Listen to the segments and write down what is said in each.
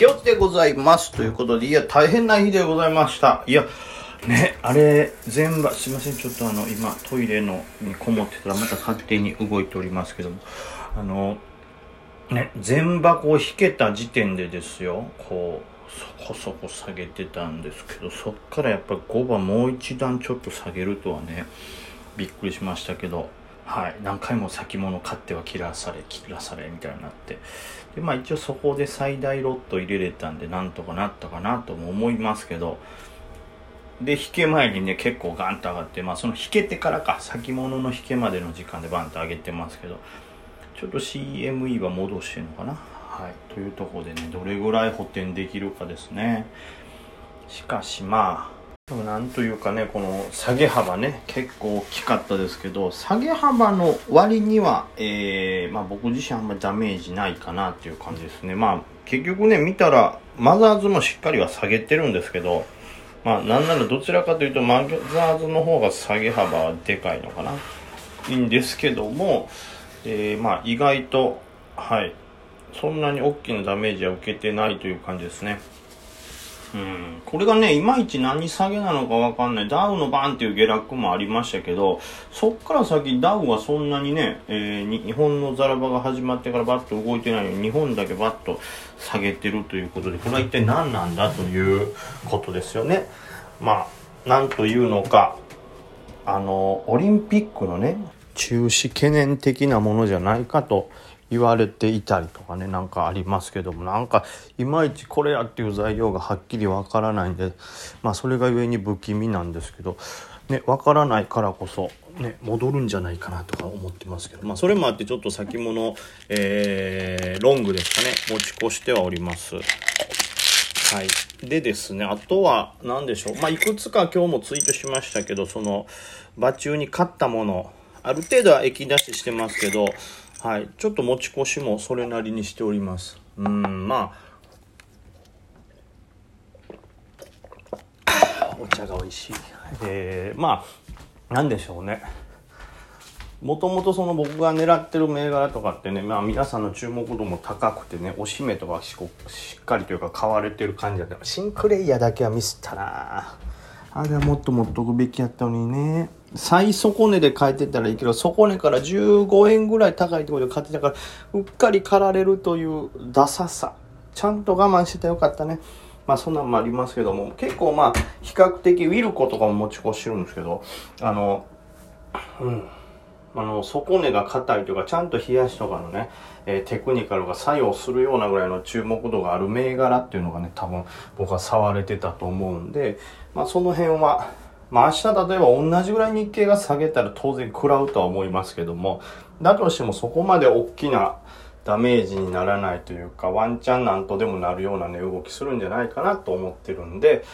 けおつでございます。ということで、いや、大変な日でございました。いや、ね、あれ、全場、すいません、ちょっとあの、今、トイレのにこもってたら、また勝手に動いておりますけども、あの、ね、全箱を引けた時点でですよ、こう、そこそこ下げてたんですけど、そっからやっぱり5番もう一段ちょっと下げるとはね、びっくりしましたけど、はい、何回も先物買っては切らされ切らされみたいになって。でまあ一応そこで最大ロット入れれたんでなんとかなったかなとも思いますけど。で引け前にね結構ガンと上がってまあその引けてからか。先物の引けまでの時間でバンと上げてますけど。ちょっと CME は戻してるのかな。はい。というところでねどれぐらい補填できるかですね。しかしまあでもなんというかねこの下げ幅ね結構大きかったですけど下げ幅の割には、えーまあ、僕自身あんまりダメージないかなっていう感じですね。まあ結局ね見たらマザーズもしっかりは下げてるんですけどまあなんならどちらかというとマザーズの方が下げ幅はでかいのかな。いいんですけども、えーまあ意外とはい。そんなに大きなダメージは受けてないという感じですね。うん、これがね、いまいち何下げなのかわかんない。ダウのバンっていう下落もありましたけど、そっから先ダウはそんなにね、えー日本のザラバが始まってからバッと動いてないのに、日本だけバッと下げてるということで、これは一体何なんだということですよね。まあ、なんというのか、あの、オリンピックのね、中止懸念的なものじゃないかと言われていたりとかねなんかありますけどもなんかいまいちこれやっていう材料がはっきりわからないんでまあそれがゆえに不気味なんですけどねわからないからこそね戻るんじゃないかなとか思ってますけどまあそれもあってちょっと先物えーロングですかね持ち越してはおります。はい。でですね、あとは、何でしょう。まあ、いくつか今日もツイートしましたけど、その、場中に買ったもの、ある程度は液出ししてますけど、はい。ちょっと持ち越しもそれなりにしております。うん、まあ、お茶が美味しい。えー、まあ、なんでしょうね。もともとその僕が狙ってる銘柄とかってね、まあ皆さんの注目度も高くてね、おしめとかしこしっかりというか買われてる感じだった。シンクレイヤーだけはミスったなあれはもっと持っとくべきやったのにね。最底値で買えてたらいいけど、底値から15円ぐらい高いところで買ってたから、うっかり狩られるというダサさ。ちゃんと我慢してたよかったね。まあそんなんもありますけども、結構まあ比較的ウィルコとかも持ち越してるんですけど、あの、うん。あの、底根が硬いというか、ちゃんと冷やしとかのね、えーテクニカルが作用するようなぐらいの注目度がある銘柄っていうのがね、多分僕は触れてたと思うんで、まあその辺は、まあ明日例えば同じぐらい日経が下げたら当然食らうとは思いますけども、だとしてもそこまで大きなダメージにならないというか、ワンチャンなんとでもなるようなね、動きするんじゃないかなと思ってるんで、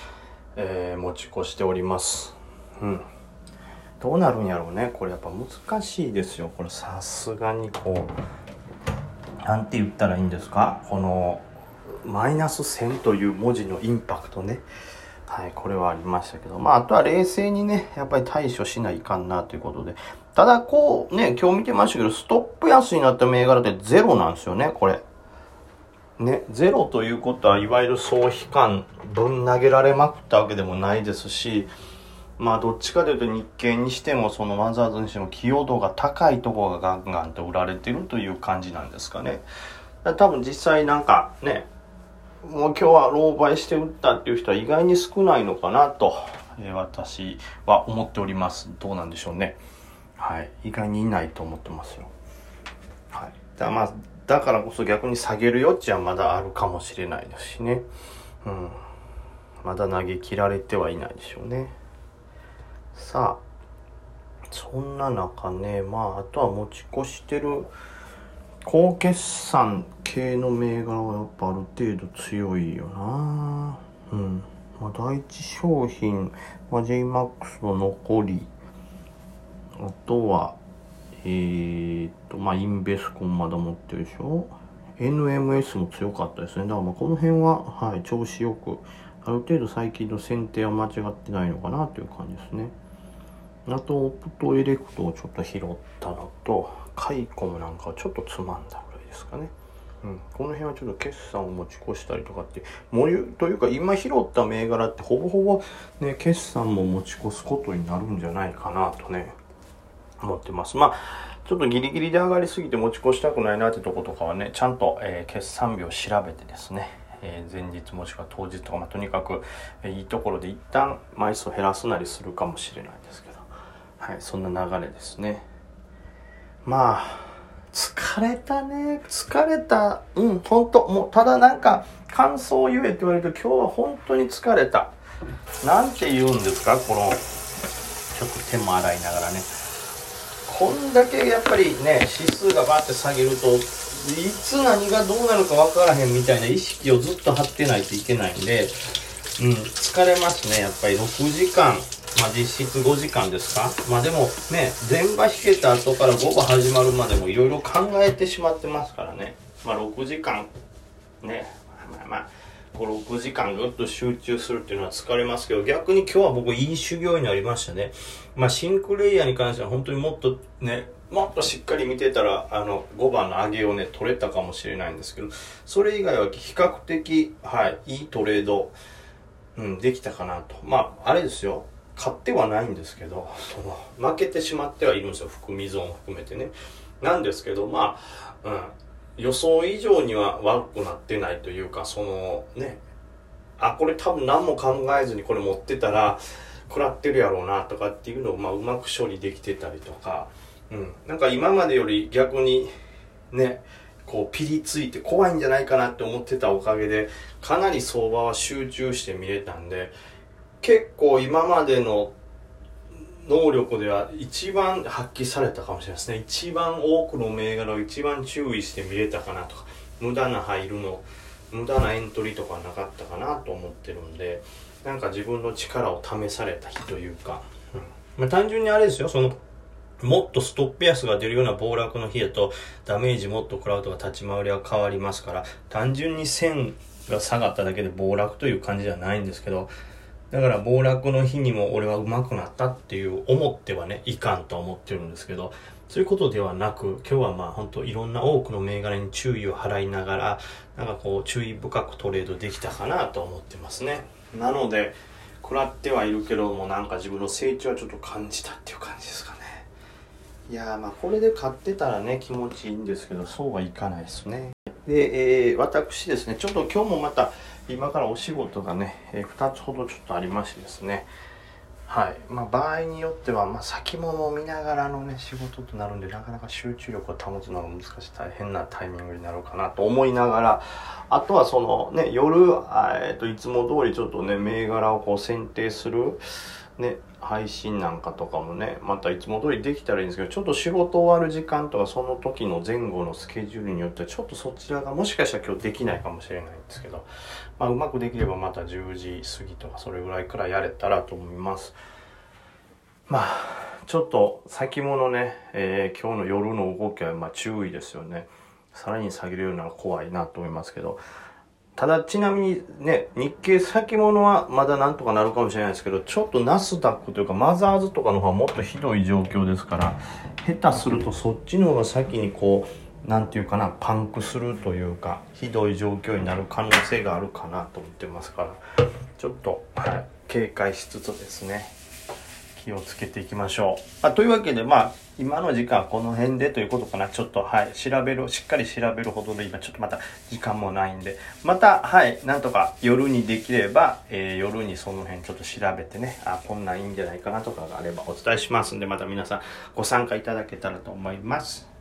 えー持ち越しております。うん。どうなるんやろうねこれやっぱ難しいですよこれさすがにこうなんて言ったらいいんですか？このマイナス1000という文字のインパクトねはいこれはありましたけど。まああとは冷静にねやっぱり対処しないかんなということで。ただこうね今日見てましたけどストップ安になった銘柄ってゼロなんですよねこれ。ね、ゼロということはいわゆる総悲観ぶん投げられまくったわけでもないですしまあどっちかというと日経にしてもそのマザーズにしても寄与度が高いところがガンガンと売られてるという感じなんですかね。多分実際なんかね、もう今日は狼狽して売ったっていう人は意外に少ないのかなと、えー私は思っております。どうなんでしょうね。はい。意外にいないと思ってますよ。はい。だまあ、だからこそ逆に下げる余地はまだあるかもしれないですしね。うん。まだ投げ切られてはいないでしょうね。さあ、そんな中ね、まあ、あとは持ち越してる高決算系の銘柄はやっぱある程度強いよなうん。まあ、第一商品、まあ、JMAX の残り、あとは、えー、っと、まあ、インベスコンまだ持ってるでしょ NMS も強かったですね。だからまこの辺は、はい、調子よく、ある程度最近の選定は間違ってないのかなという感じですね。あと、オプトエレクトをちょっと拾ったのと、カイコムなんかはちょっとつまんだぐらいですかね。うん、この辺はちょっと決算を持ち越したりとかってもうというか今拾った銘柄ってほぼほぼね決算も持ち越すことになるんじゃないかなとね思ってます。まあちょっとギリギリで上がりすぎて持ち越したくないなってとことかはねちゃんと、えー、決算日を調べてですねえー、前日もしくは当日とか、まあ、とにかく、えー、いいところで一旦枚数を減らすなりするかもしれないですけど、はい、そんな流れですねまあ疲れたね。疲れた。うん、ほんと。もう、ただなんか、感想を言えって言われると、今日は本当に疲れた。なんて言うんですか？この、ちょっと手も洗いながらね。こんだけやっぱりね、指数がバーって下げると、いつ何がどうなるか分からへんみたいな意識をずっと張ってないといけないんで、うん、疲れますね。やっぱり6時間まあ、実質5時間ですか？まあでもね、全場弾けた後から5場始まるまでもいろいろ考えてしまってますからね。まあ6時間、ね、まあまあ、5、6時間ぐっと集中するっていうのは疲れますけど、逆に今日は僕いい修行になりましたね。まあシンクレイヤーに関しては本当にもっとね、もっとしっかり見てたら、あの、5番の上げをね、取れたかもしれないんですけど、それ以外は比較的、はい、いいトレード、うん、できたかなと。まあ、あれですよ。買ってはないんですけどその負けてしまってはいるんですよ。含み損含めてね。なんですけどまあ、うん、予想以上には悪くなってないというかそのねあこれ多分何も考えずにこれ持ってたら食らってるやろうなとかっていうのを、まあ、うまく処理できてたりとか、うん、なんか今までより逆にねこうピリついて怖いんじゃないかなって思ってたおかげでかなり相場は集中して見れたんで結構今までの能力では一番発揮されたかもしれないですね。一番多くの銘柄を一番注意して見れたかなとか無駄な入るの無駄なエントリーとかなかったかなと思ってるんでなんか自分の力を試された日というか、うん。まあ、単純にあれですよ。そのもっとストップ安が出るような暴落の日だとダメージもっと食らうとか立ち回りは変わりますから単純に線が下がっただけで暴落という感じではないんですけどだから暴落の日にも俺は上手くなったっていう思ってはね、いかんと思ってるんですけど、そういうことではなく、今日はまあ本当いろんな多くの銘柄に注意を払いながら、なんかこう注意深くトレードできたかなと思ってますね。なので、食らってはいるけどもなんか自分の成長はちょっと感じたっていう感じですかね。いやまあこれで買ってたらね気持ちいいんですけどそうはいかないですね。で、えー、私ですね、ちょっと今日もまた今からお仕事がね、えー、2つほどちょっとありましてですね。はい。まあ場合によっては、まあ、先物を見ながらのね仕事となるんでなかなか集中力を保つのが難しい大変なタイミングになるかなと思いながらあとはそのね夜、えー、といつも通りちょっとね銘柄をこう選定するね配信なんかとかもねまたいつも通りできたらいいんですけどちょっと仕事終わる時間とかその時の前後のスケジュールによってはちょっとそちらがもしかしたら今日できないかもしれないんですけど、まあ、うまくできればまた10時過ぎとかそれぐらいからいやれたらと思います。まあちょっと先物ね、えー、今日の夜の動きはま注意ですよね。さらに下げるようなのは怖いなと思いますけどただちなみにね、日経先物はまだなんとかなるかもしれないですけど、ちょっとナスダックというかマザーズとかの方はもっとひどい状況ですから、下手するとそっちの方が先にこう、なんていうかな、パンクするというか、ひどい状況になる可能性があるかなと思ってますから、ちょっと、はい、警戒しつつですね。気をつけていきましょう。まあ、というわけで、まあ、今の時間はこの辺でということかな。ちょっと、はい、調べる、しっかり調べるほどで今ちょっとまた時間もないんで、また、はい、なんとか夜にできれば、えー、夜にその辺ちょっと調べてね、あ、こんなんいいんじゃないかなとかがあればお伝えしますんで、また皆さんご参加いただけたらと思います。